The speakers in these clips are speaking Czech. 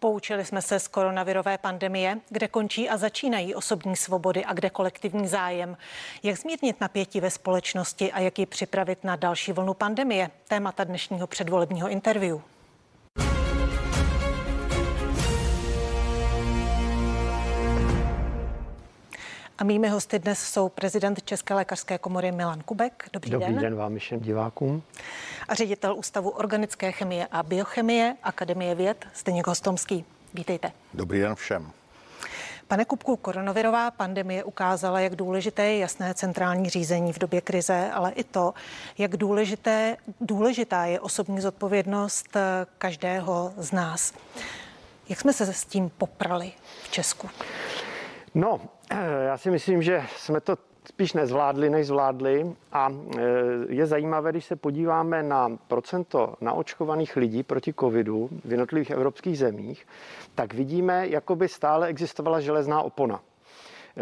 Poučili jsme se z koronavirové pandemie, kde končí a začínají osobní svobody a kde kolektivní zájem. Jak zmírnit napětí ve společnosti a jak ji připravit na další vlnu pandemie? Témata dnešního předvolebního interview. A mými hosty dnes jsou prezident České lékařské komory Milan Kubek. Dobrý, Dobrý den. Dobrý den vám všem divákům. A ředitel Ústavu organické chemie a biochemie Akademie věd Zdeněk Hostomský. Vítejte. Dobrý den všem. Pane Kubku, koronavirová pandemie ukázala, jak důležité je jasné centrální řízení v době krize, ale i to, jak důležité, důležitá je osobní zodpovědnost každého z nás. Jak jsme se s tím poprali v Česku? No, já si myslím, že jsme to spíš nezvládli, než zvládli. A e, je zajímavé, když se podíváme na procento naočkovaných lidí proti covidu v jednotlivých evropských zemích, tak vidíme, jako by stále existovala železná opona.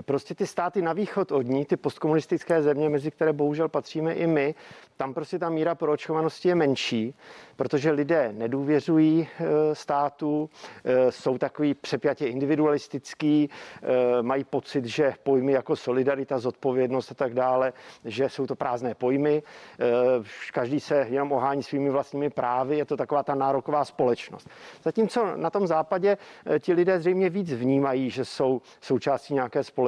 Prostě ty státy na východ od ní, ty postkomunistické země, mezi které bohužel patříme i my, tam prostě ta míra proočkovanosti je menší protože lidé nedůvěřují eh, státu, eh, jsou takový přepjatě individualistický, eh, mají pocit, že pojmy jako solidarita, zodpovědnost a tak dále, že jsou to prázdné pojmy. Každý se jenom ohání svými vlastními právy, je to taková ta nároková společnost. Zatímco na tom západě ti lidé zřejmě víc vnímají, že jsou součástí nějaké společnosti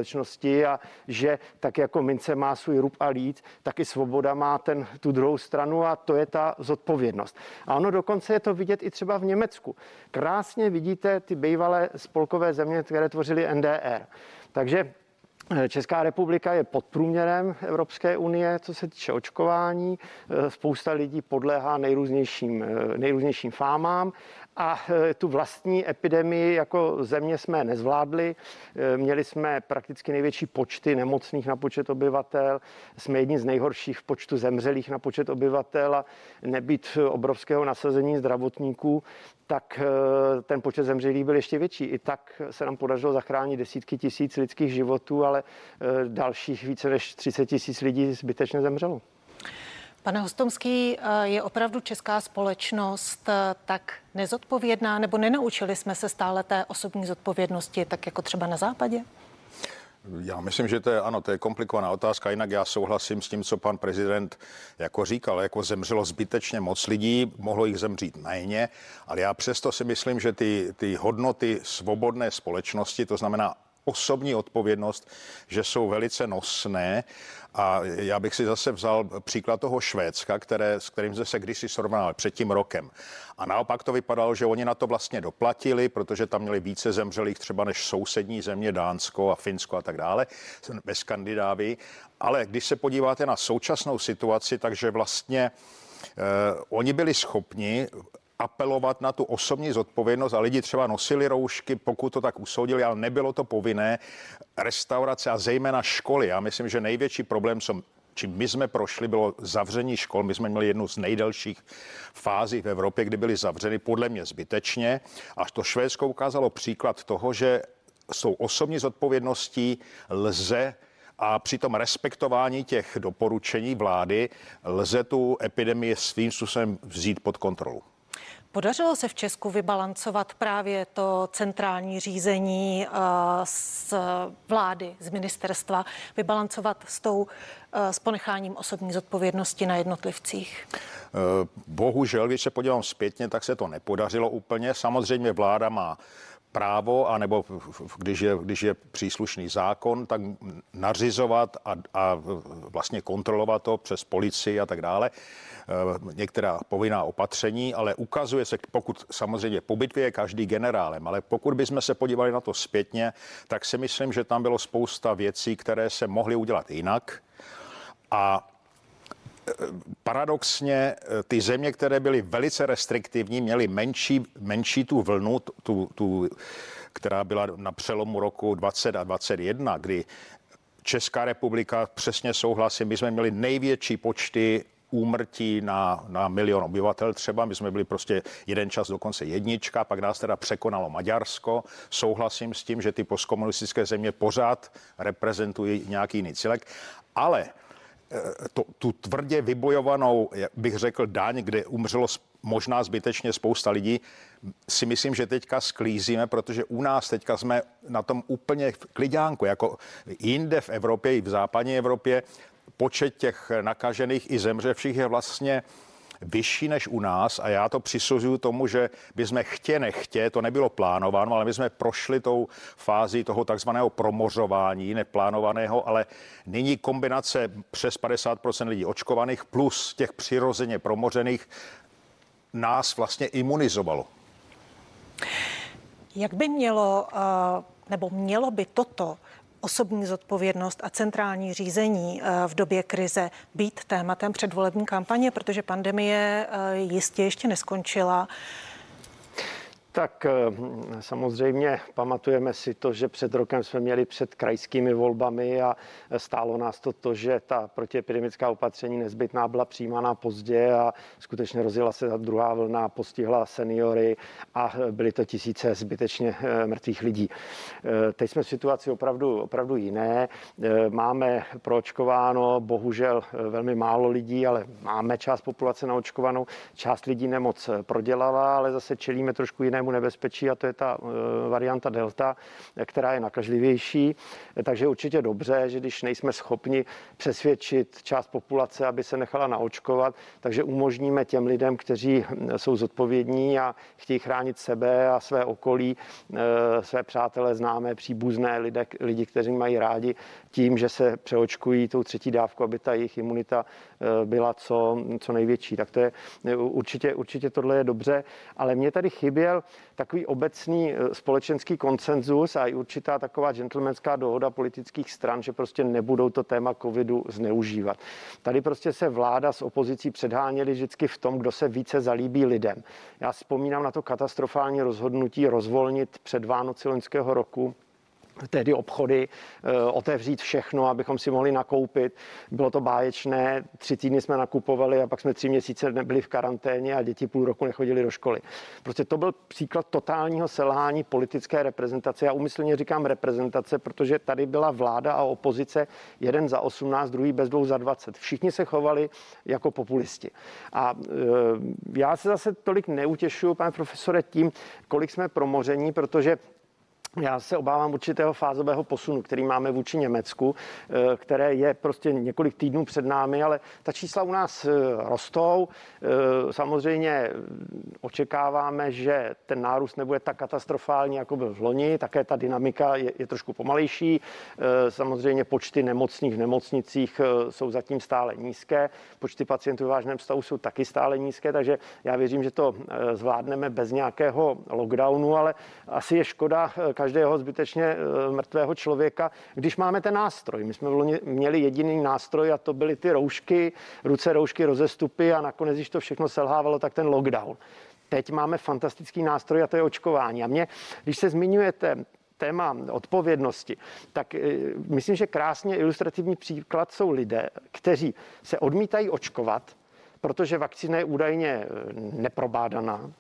a že tak jako mince má svůj rub a lít, taky svoboda má ten, tu druhou stranu a to je ta zodpovědnost. A ono dokonce je to vidět i třeba v Německu. Krásně vidíte ty bývalé spolkové země, které tvořily NDR. Takže Česká republika je pod průměrem Evropské unie, co se týče očkování. Eh, spousta lidí podléhá nejrůznějším, eh, nejrůznějším fámám a tu vlastní epidemii jako země jsme nezvládli. Měli jsme prakticky největší počty nemocných na počet obyvatel. Jsme jedni z nejhorších v počtu zemřelých na počet obyvatel a nebýt obrovského nasazení zdravotníků, tak ten počet zemřelých byl ještě větší. I tak se nám podařilo zachránit desítky tisíc lidských životů, ale dalších více než 30 tisíc lidí zbytečně zemřelo. Pane Hostomský, eh, je opravdu česká společnost eh, tak nezodpovědná, nebo nenaučili jsme se stále té osobní zodpovědnosti, tak jako třeba na západě? Já myslím, že to je, ano, to je komplikovaná otázka, jinak já souhlasím s tím, co pan prezident jako říkal, jako zemřelo zbytečně moc lidí, mohlo jich zemřít méně, ale já přesto si myslím, že ty, ty hodnoty svobodné společnosti, to znamená osobní odpovědnost, že jsou velice nosné. A já bych si zase vzal příklad toho Švédska, které, s kterým jsme se kdysi srovnali před tím rokem. A naopak to vypadalo, že oni na to vlastně doplatili, protože tam měli více zemřelých třeba než sousední země Dánsko a Finsko a tak dále, ve Skandinávii. Ale když se podíváte na současnou situaci, takže vlastně eh, oni byli schopni apelovat na tu osobní zodpovědnost a lidi třeba nosili roušky, pokud to tak usoudili, ale nebylo to povinné. Restaurace a zejména školy. Já myslím, že největší problém, co čím my jsme prošli, bylo zavření škol. My jsme měli jednu z nejdelších fází v Evropě, kdy byly zavřeny podle mě zbytečně. A to Švédsko ukázalo příklad toho, že s tou osobní zodpovědností lze a při tom respektování těch doporučení vlády lze tu epidemii svým způsobem vzít pod kontrolu. Podařilo se v Česku vybalancovat právě to centrální řízení eh, z vlády, z ministerstva, vybalancovat s tou eh, s ponecháním osobní zodpovědnosti na jednotlivcích? Eh, bohužel, když se podívám zpětně, tak se to nepodařilo úplně. Samozřejmě vláda má právo, anebo když je, když je příslušný zákon, tak nařizovat a, a vlastně kontrolovat to přes policii a tak dále. Eh, některá povinná opatření, ale ukazuje se, pokud samozřejmě po bitvě je každý generálem, ale pokud bychom se podívali na to zpětně, tak si myslím, že tam bylo spousta věcí, které se mohly udělat jinak. A paradoxně eh, ty země, které byly velice restriktivní, měly menší, menší tu vlnu, tu, tu, která byla na přelomu roku 20 a 21, kdy Česká republika, přesně souhlasím, my jsme měli největší počty úmrtí na, na milion obyvatel třeba. My jsme byli prostě jeden čas dokonce jednička, pak nás teda překonalo Maďarsko. Souhlasím s tím, že ty postkomunistické země pořád reprezentují nějaký jiný celek, ale to, tu tvrdě vybojovanou, bych řekl, daň, kde umřelo možná zbytečně spousta lidí, si myslím, že teďka sklízíme, protože u nás teďka jsme na tom úplně v klidánku, jako jinde v Evropě i v západní Evropě, počet těch nakažených i zemřevších je vlastně vyšší než u nás a já to přisuzuju tomu, že by jsme chtě nechtě, to nebylo plánováno, ale my jsme prošli tou fázi toho takzvaného promořování, neplánovaného, ale nyní kombinace přes 50% lidí očkovaných plus těch přirozeně promořených nás vlastně imunizovalo. Jak by mělo, eh, nebo mělo by toto osobní zodpovědnost a centrální řízení eh, v době krize být tématem předvolební kampaně, protože pandemie eh, jistě ještě neskončila. Tak eh, samozřejmě pamatujeme si to, že před rokem jsme měli před krajskými volbami a stálo nás to to, že ta protiepidemická opatření nezbytná byla přijímána pozdě a skutečně rozjela se ta druhá vlna, postihla seniory a byly to tisíce zbytečně eh, mrtvých lidí. Eh, teď jsme v situaci opravdu, opravdu jiné. Máme proočkováno bohužel velmi málo lidí, ale máme část populace naočkovanou. Část lidí nemoc prodělala, ale zase čelíme trošku jinému velkému nebezpečí a to je ta eh, varianta Delta, která je nakažlivější. Takže určitě dobře, že když nejsme schopni přesvědčit část populace, aby se nechala naočkovat, takže umožníme těm lidem, kteří hm, jsou zodpovědní a chtějí chránit sebe a své okolí, eh, své přátelé, známé, příbuzné lidé, lidi, kteří mají rádi, tím, že se přeočkují tou třetí dávku, aby ta jejich imunita eh, byla co, co největší. Tak to je určitě, určitě tohle je dobře, ale mě tady chyběl takový obecný eh, společenský konsenzus a i určitá taková gentlemanská dohoda politických stran, že prostě nebudou to téma covidu zneužívat. Tady prostě se vláda s opozicí předháněli vždycky v tom, kdo se více zalíbí lidem. Já vzpomínám na to katastrofální rozhodnutí rozvolnit před Vánoci loňského roku tedy obchody, eh, otevřít všechno, abychom si mohli nakoupit. Bylo to báječné, tři týdny jsme nakupovali a pak jsme tři měsíce nebyli v karanténě a děti půl roku nechodili do školy. Prostě to byl příklad totálního selhání politické reprezentace. Já umyslně říkám reprezentace, protože tady byla vláda a opozice jeden za 18, druhý bez dvou za 20. Všichni se chovali jako populisti. A e, já se zase tolik neutěšuju, pane profesore, tím, kolik jsme promoření, protože já se obávám určitého fázového posunu, který máme vůči Německu, eh, které je prostě několik týdnů před námi, ale ta čísla u nás eh, rostou. Eh, samozřejmě očekáváme, že ten nárůst nebude tak katastrofální, jako byl v loni, také ta dynamika je, je trošku pomalejší. Samozřejmě počty nemocných v nemocnicích jsou zatím stále nízké, počty pacientů v vážném stavu jsou taky stále nízké, takže já věřím, že to zvládneme bez nějakého lockdownu, ale asi je škoda každého zbytečně eh, mrtvého člověka, když máme ten nástroj. My jsme měli jediný nástroj a to byly ty roušky, ruce roušky, rozestupy a nakonec, když to všechno selhávalo, tak ten lockdown. Teď máme fantastický nástroj a to je očkování. A mě, když se zmiňujete téma odpovědnosti, tak eh, myslím, že krásně ilustrativní příklad jsou lidé, kteří se odmítají očkovat, protože vakcína je údajně eh, neprobádaná,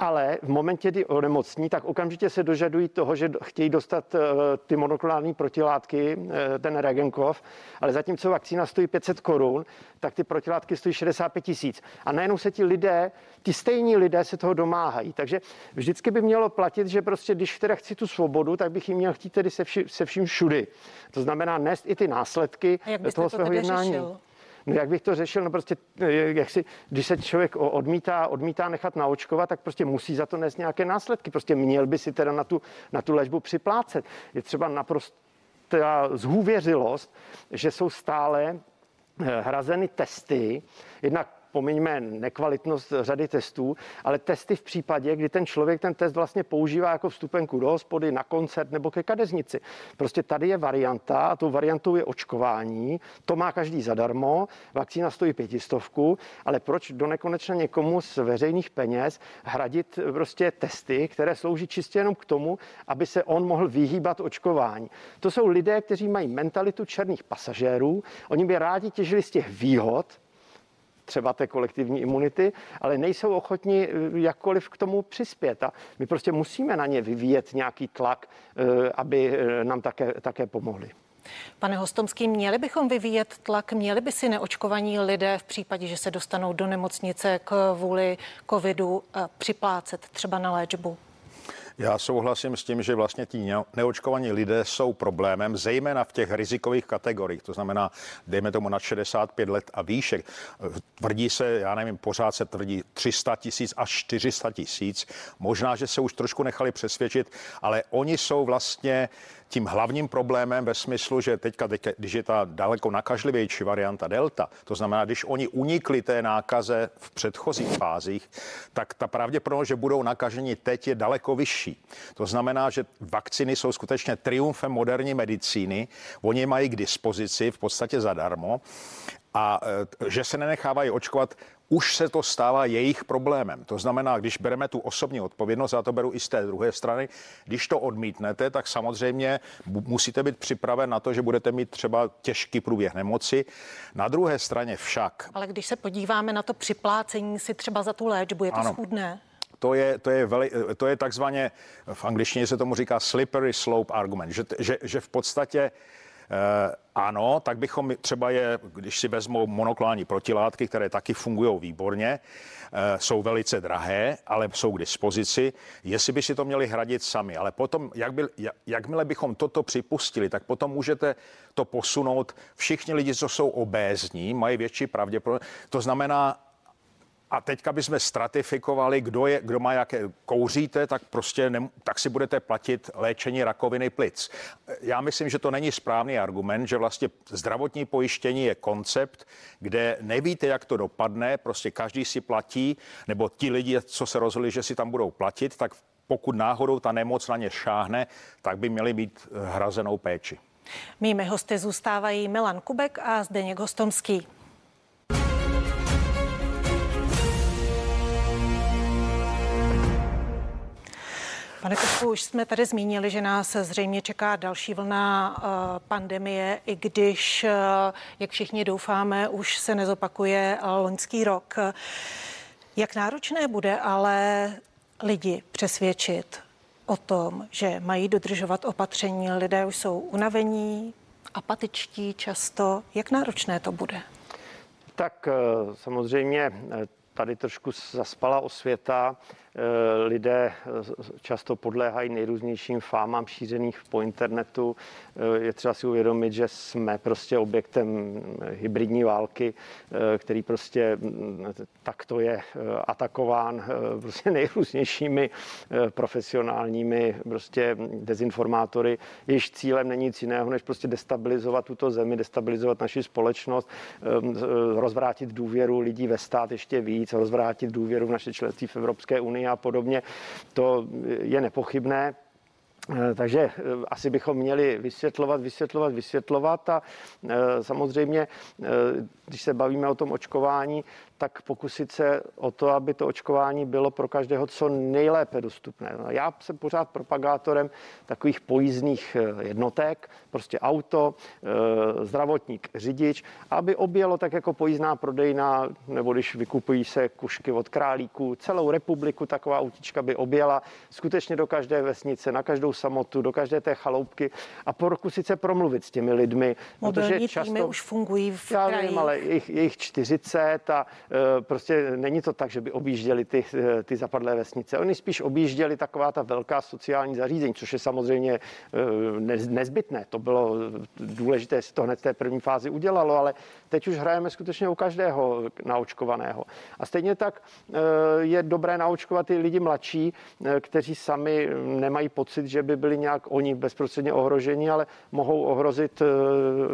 ale v momentě, kdy onemocní, tak okamžitě se dožadují toho, že chtějí dostat eh, ty monoklonální protilátky, eh, ten Regenkov, ale zatímco vakcína stojí 500 korun, tak ty protilátky stojí 65 tisíc. A najednou se ti lidé, ti stejní lidé se toho domáhají. Takže vždycky by mělo platit, že prostě, když teda chci tu svobodu, tak bych ji měl chtít tedy se, vši, se vším všudy. To znamená nést i ty následky toho svého jednání. Řešil? No jak bych to řešil? No prostě, eh, jak si, když se člověk odmítá, odmítá nechat naočkovat, tak prostě musí za to nést nějaké následky. Prostě měl by si teda na tu, na tu léčbu připlácet. Je třeba naprosto zhůvěřilost, že jsou stále eh, hrazeny testy, jednak pomiňme nekvalitnost řady testů, ale testy v případě, kdy ten člověk ten test vlastně používá jako vstupenku do hospody, na koncert nebo ke kadeznici. Prostě tady je varianta a tou variantou je očkování. To má každý zadarmo, vakcína stojí pětistovku, ale proč do nekonečna někomu z veřejných peněz hradit prostě testy, které slouží čistě jenom k tomu, aby se on mohl vyhýbat očkování. To jsou lidé, kteří mají mentalitu černých pasažérů, oni by rádi těžili z těch výhod, třeba té kolektivní imunity, ale nejsou ochotni eh, jakkoliv k tomu přispět. A my prostě musíme na ně vyvíjet nějaký tlak, eh, aby eh, nám také, také pomohli. Pane Hostomský, měli bychom vyvíjet tlak, měli by si neočkovaní lidé v případě, že se dostanou do nemocnice kvůli covidu připlácet třeba na léčbu? Já souhlasím s tím, že vlastně ti neočkovaní lidé jsou problémem, zejména v těch rizikových kategoriích, to znamená, dejme tomu na 65 let a výše. Tvrdí se, já nevím, pořád se tvrdí 300 tisíc až 400 tisíc. Možná, že se už trošku nechali přesvědčit, ale oni jsou vlastně tím hlavním problémem ve smyslu, že teďka, když je ta daleko nakažlivější varianta delta, to znamená, když oni unikli té nákaze v předchozích fázích, tak ta pravděpodobnost, že budou nakaženi teď je daleko vyšší. To znamená, že vakcíny jsou skutečně triumfem moderní medicíny, oni mají k dispozici v podstatě zadarmo a e, že se nenechávají očkovat už se to stává jejich problémem. To znamená, když bereme tu osobní odpovědnost, já to beru i z té druhé strany, když to odmítnete, tak samozřejmě musíte být připraven na to, že budete mít třeba těžký průběh nemoci. Na druhé straně však. Ale když se podíváme na to připlácení si třeba za tu léčbu, je to ano. schudné? to je, to je, veli, to je takzvaně, v angličtině se tomu říká slippery slope argument, že, že, že v podstatě ano, tak bychom třeba je, když si vezmou monoklální protilátky, které taky fungují výborně, eh, jsou velice drahé, ale jsou k dispozici, jestli by si to měli hradit sami. Ale potom, jak by, jakmile bychom toto připustili, tak potom můžete to posunout. Všichni lidi, co jsou obézní, mají větší pravděpodobnost. To znamená, a teďka bychom stratifikovali, kdo, je, kdo má jaké kouříte, tak prostě ne, tak si budete platit léčení rakoviny plic. Já myslím, že to není správný argument, že vlastně zdravotní pojištění je koncept, kde nevíte, jak to dopadne, prostě každý si platí, nebo ti lidi, co se rozhodli, že si tam budou platit, tak pokud náhodou ta nemoc na ně šáhne, tak by měli mít hrazenou péči. Mými hosty zůstávají Milan Kubek a Zdeněk Hostomský. Pane Kupku, už jsme tady zmínili, že nás zřejmě čeká další vlna uh, pandemie, i když, uh, jak všichni doufáme, už se nezopakuje loňský rok. Jak náročné bude ale lidi přesvědčit o tom, že mají dodržovat opatření? Lidé už jsou unavení, apatičtí často. Jak náročné to bude? Tak samozřejmě tady trošku zaspala osvěta. Eh, lidé eh, často podléhají nejrůznějším fámám šířených po internetu. Eh, je třeba si uvědomit, že jsme prostě objektem hybridní války, který prostě mm, takto je atakován prostě nejrůznějšími profesionálními prostě dezinformátory. Jejichž cílem není nic jiného, než prostě destabilizovat tuto zemi, destabilizovat naši společnost, rozvrátit důvěru lidí ve stát ještě víc, rozvrátit důvěru v naše členství v Evropské unii a podobně, to je nepochybné. Eh, takže eh, asi bychom měli vysvětlovat, vysvětlovat, vysvětlovat a eh, samozřejmě, když se bavíme o tom očkování, tak pokusit se o to, aby to očkování bylo pro každého co nejlépe dostupné. No, já jsem pořád propagátorem takových pojízdných eh, jednotek, prostě auto, eh, zdravotník, řidič, aby objelo tak jako pojízdná prodejna, nebo když vykupují se kušky od králíků, celou republiku taková autička by objela skutečně do každé vesnice, na každou samotu, do každé té chaloupky a pokusit se promluvit s těmi lidmi. Mobilní protože často, už fungují v Já krajích. ale jich, jich 40 a prostě není to tak, že by objížděli ty, eh, ty zapadlé vesnice. Oni spíš objížděli taková ta velká sociální zařízení, což je samozřejmě eh, nezbytné. To bylo důležité, si to hned v té první fázi udělalo, ale teď už hrajeme skutečně u každého naočkovaného. A stejně tak je dobré naočkovat ty lidi mladší, kteří sami nemají pocit, že by byli nějak oni bezprostředně ohroženi, ale mohou ohrozit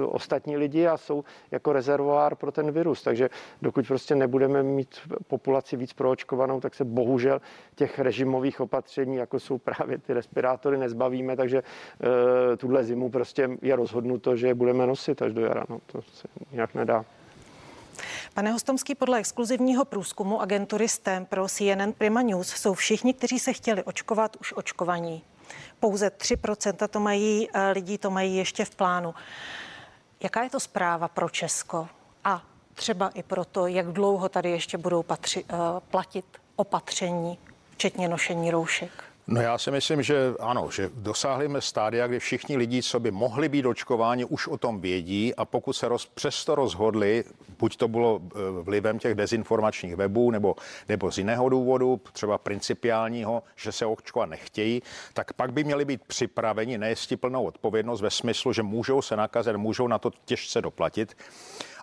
ostatní lidi a jsou jako rezervoár pro ten virus. Takže dokud prostě nebudeme mít populaci víc proočkovanou, tak se bohužel těch režimových opatření, jako jsou právě ty respirátory, nezbavíme, takže e, tuhle zimu prostě je rozhodnuto, že je budeme nosit až do jara. No, to se nějak nedá. Pane Hostomský, podle exkluzivního průzkumu agentury STEM pro CNN Prima News jsou všichni, kteří se chtěli očkovat, už očkovaní. Pouze 3% to mají, eh, lidí to mají ještě v plánu. Jaká je to zpráva pro Česko? A třeba i proto, jak dlouho tady ještě budou patři, uh, platit opatření, včetně nošení roušek? No já si myslím, že ano, že dosáhli jsme stádia, kdy všichni lidi, co by mohli být očkováni, už o tom vědí a pokud se roz, přesto rozhodli, buď to bylo eh, vlivem těch dezinformačních webů nebo, nebo z jiného důvodu, třeba principiálního, že se očkovat nechtějí, tak pak by měli být připraveni nést plnou odpovědnost ve smyslu, že můžou se nakazit, můžou na to těžce doplatit.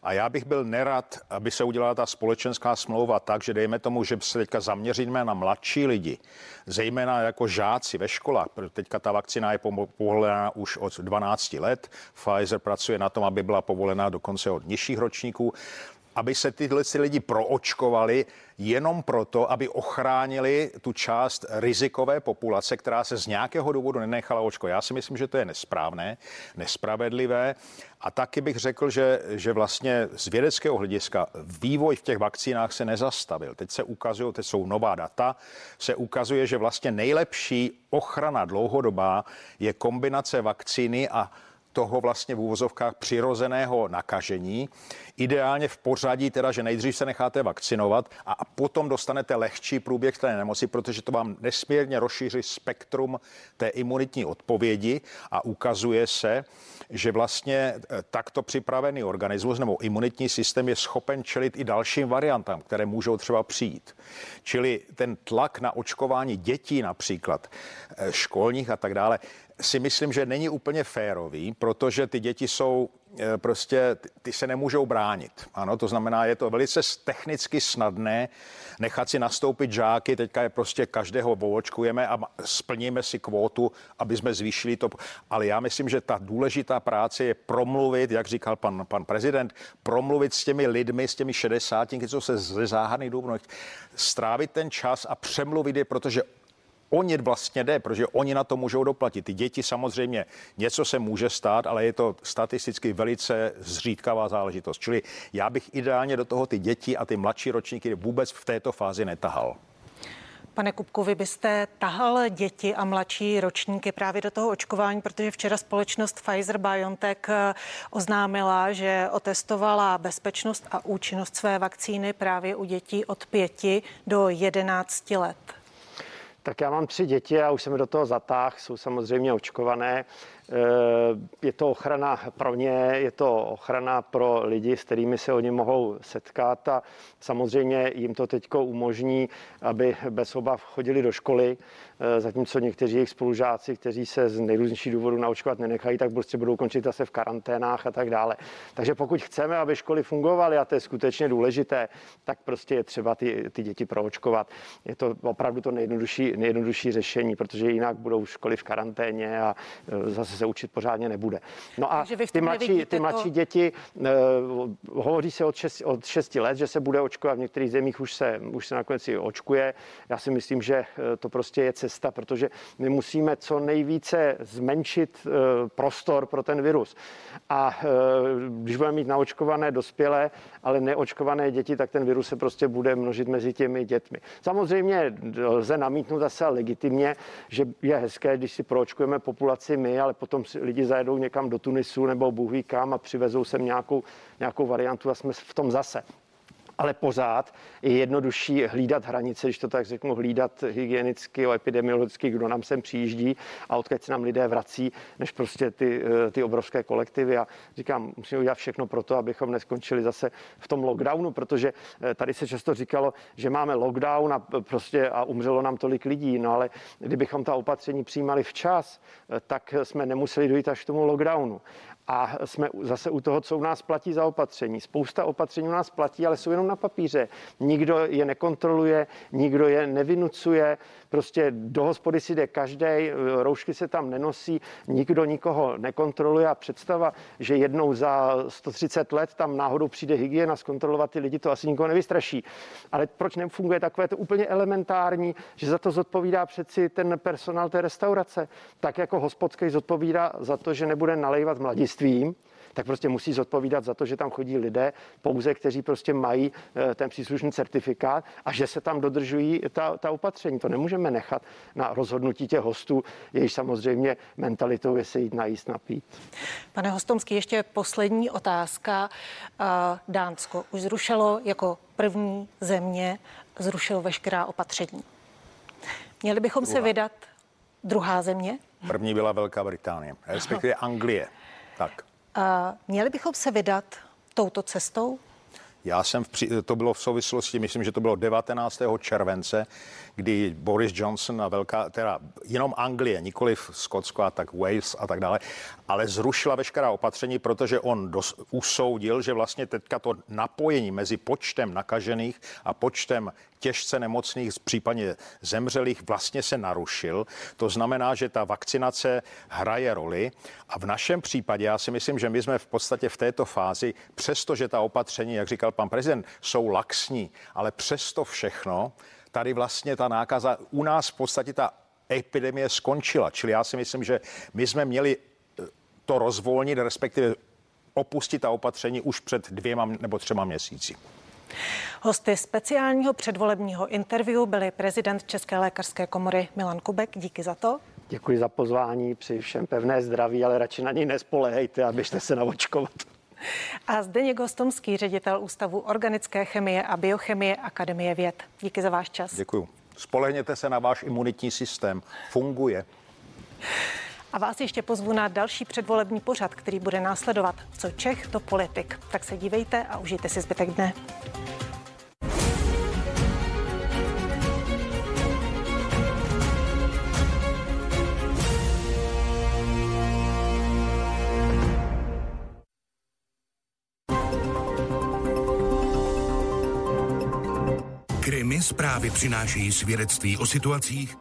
A já bych byl nerad, aby se udělala ta společenská smlouva tak, že dejme tomu, že se teďka zaměříme na mladší lidi, zejména jako žáci ve školách, protože teďka ta vakcína je povolená už od 12 let. Pfizer pracuje na tom, aby byla povolená dokonce od nižších ročníků aby se tyhle lidi proočkovali jenom proto, aby ochránili tu část rizikové populace, která se z nějakého důvodu nenechala očkovat. Já si myslím, že to je nesprávné, nespravedlivé a taky bych řekl, že, že vlastně z vědeckého hlediska vývoj v těch vakcínách se nezastavil. Teď se ukazují, teď jsou nová data, se ukazuje, že vlastně nejlepší ochrana dlouhodobá je kombinace vakcíny a toho vlastně v úvozovkách přirozeného nakažení. Ideálně v pořadí teda, že nejdřív se necháte vakcinovat a potom dostanete lehčí průběh té nemoci, protože to vám nesmírně rozšíří spektrum té imunitní odpovědi a ukazuje se, že vlastně eh, takto připravený organismus nebo imunitní systém je schopen čelit i dalším variantám, které můžou třeba přijít. Čili ten tlak na očkování dětí například, eh, školních a tak dále, si myslím, že není úplně férový, protože ty děti jsou eh, prostě, ty se nemůžou bránit. Ano, to znamená, je to velice technicky snadné nechat si nastoupit žáky, teďka je prostě každého voočkujeme a splníme si kvótu, aby jsme zvýšili to. Ale já myslím, že ta důležitá práce je promluvit, jak říkal pan, pan prezident, promluvit s těmi lidmi, s těmi 60, co se ze záhadných důvodů strávit ten čas a přemluvit je, protože o ně vlastně jde, protože oni na to můžou doplatit. Ty děti samozřejmě něco se může stát, ale je to statisticky velice zřídkavá záležitost. Čili já bych ideálně do toho ty děti a ty mladší ročníky vůbec v této fázi netahal. Pane Kupku, vy byste tahal děti a mladší ročníky právě do toho očkování, protože včera společnost Pfizer BioNTech eh, oznámila, že otestovala bezpečnost a účinnost své vakcíny právě u dětí od 5 do 11 let. Tak já mám tři děti a už jsem do toho zatáhl, jsou samozřejmě očkované. Eh, je to ochrana pro ně, je to ochrana pro lidi, s kterými se oni mohou setkat a samozřejmě jim to teď umožní, aby bez obav chodili do školy, eh, zatímco někteří jejich spolužáci, kteří se z nejrůznějších důvodů naočkovat nenechají, tak prostě budou končit zase v karanténách a tak dále. Takže pokud chceme, aby školy fungovaly, a to je skutečně důležité, tak prostě je třeba ty, ty děti proočkovat. Je to opravdu to nejjednodušší, nejjednodušší řešení, protože jinak budou školy v karanténě a eh, zase se učit pořádně nebude. No a ty mladší, ty mladší to... děti, uh, hovoří se od 6, od 6 let, že se bude očkovat, v některých zemích už se, už se nakonec i očkuje. Já si myslím, že eh, to prostě je cesta, protože my musíme co nejvíce zmenšit uh, prostor pro ten virus. A uh, když budeme mít naočkované dospělé, ale neočkované děti, tak ten virus se prostě bude množit mezi těmi dětmi. Samozřejmě lze namítnout zase legitimně, že je hezké, když si proočkujeme populaci my, ale potom si lidi zajedou někam do Tunisu nebo Bůh ví kam a přivezou sem nějakou, nějakou variantu a jsme v tom zase ale pořád je jednodušší hlídat hranice, když to tak řeknu, hlídat hygienicky, epidemiologicky, kdo nám sem přijíždí a odkud se nám lidé vrací, než prostě ty, eh, ty obrovské kolektivy. A říkám, musíme udělat všechno pro to, abychom neskončili zase v tom lockdownu, protože eh, tady se často říkalo, že máme lockdown a prostě a umřelo nám tolik lidí, no ale kdybychom ta opatření přijímali včas, eh, tak jsme nemuseli dojít až k tomu lockdownu a jsme zase u toho, co u nás platí za opatření. Spousta opatření u nás platí, ale jsou jenom na papíře. Nikdo je nekontroluje, nikdo je nevynucuje, prostě do hospody si jde každý, roušky se tam nenosí, nikdo nikoho nekontroluje a představa, že jednou za 130 let tam náhodou přijde hygiena zkontrolovat ty lidi, to asi nikoho nevystraší. Ale proč nefunguje takové to úplně elementární, že za to zodpovídá přeci ten personál té restaurace, tak jako hospodský zodpovídá za to, že nebude nalejvat mladí vlastnictvím, tak prostě musí zodpovídat za to, že tam chodí lidé pouze, kteří prostě mají eh, ten příslušný certifikát a že se tam dodržují ta, ta opatření. To nemůžeme nechat na rozhodnutí těch hostů, jejichž samozřejmě mentalitou je se jít najíst, napít. Pane Hostomský, ještě poslední otázka. Eh, Dánsko už zrušilo jako první země, zrušilo veškerá opatření. Měli bychom se vydat druhá země? První byla Velká Británie, respektive Anglie. Tak. Měli bychom se vydat touto cestou? Já jsem, v, to bylo v souvislosti, myslím, že to bylo 19. července, kdy Boris Johnson a velká, teda jenom Anglie, nikoli Skotsko a tak Wales a tak dále, ale zrušila veškerá opatření, protože on dos, usoudil, že vlastně teďka to napojení mezi počtem nakažených a počtem těžce nemocných, případně zemřelých, vlastně se narušil. To znamená, že ta vakcinace hraje roli a v našem případě já si myslím, že my jsme v podstatě v této fázi, přestože ta opatření, jak říkal pan prezident, jsou laxní, ale přesto všechno tady vlastně ta nákaza, u nás v podstatě ta epidemie skončila. Čili já si myslím, že my jsme měli eh, to rozvolnit, respektive opustit ta opatření už před dvěma nebo třema měsíci. Hosty speciálního předvolebního interview byli prezident České lékařské komory Milan Kubek. Díky za to. Děkuji za pozvání, přeji všem pevné zdraví, ale radši na něj nespolehejte a běžte se naočkovat. A Zdeněk Gostomský, ředitel Ústavu organické chemie a biochemie Akademie věd. Díky za váš čas. Děkuji. Spolehněte se na váš imunitní systém. Funguje. A vás ještě pozvu na další předvolební pořad, který bude následovat. Co Čech, to politik. Tak se dívejte a užijte si zbytek dne. Zprávy přinášejí svědectví o situacích,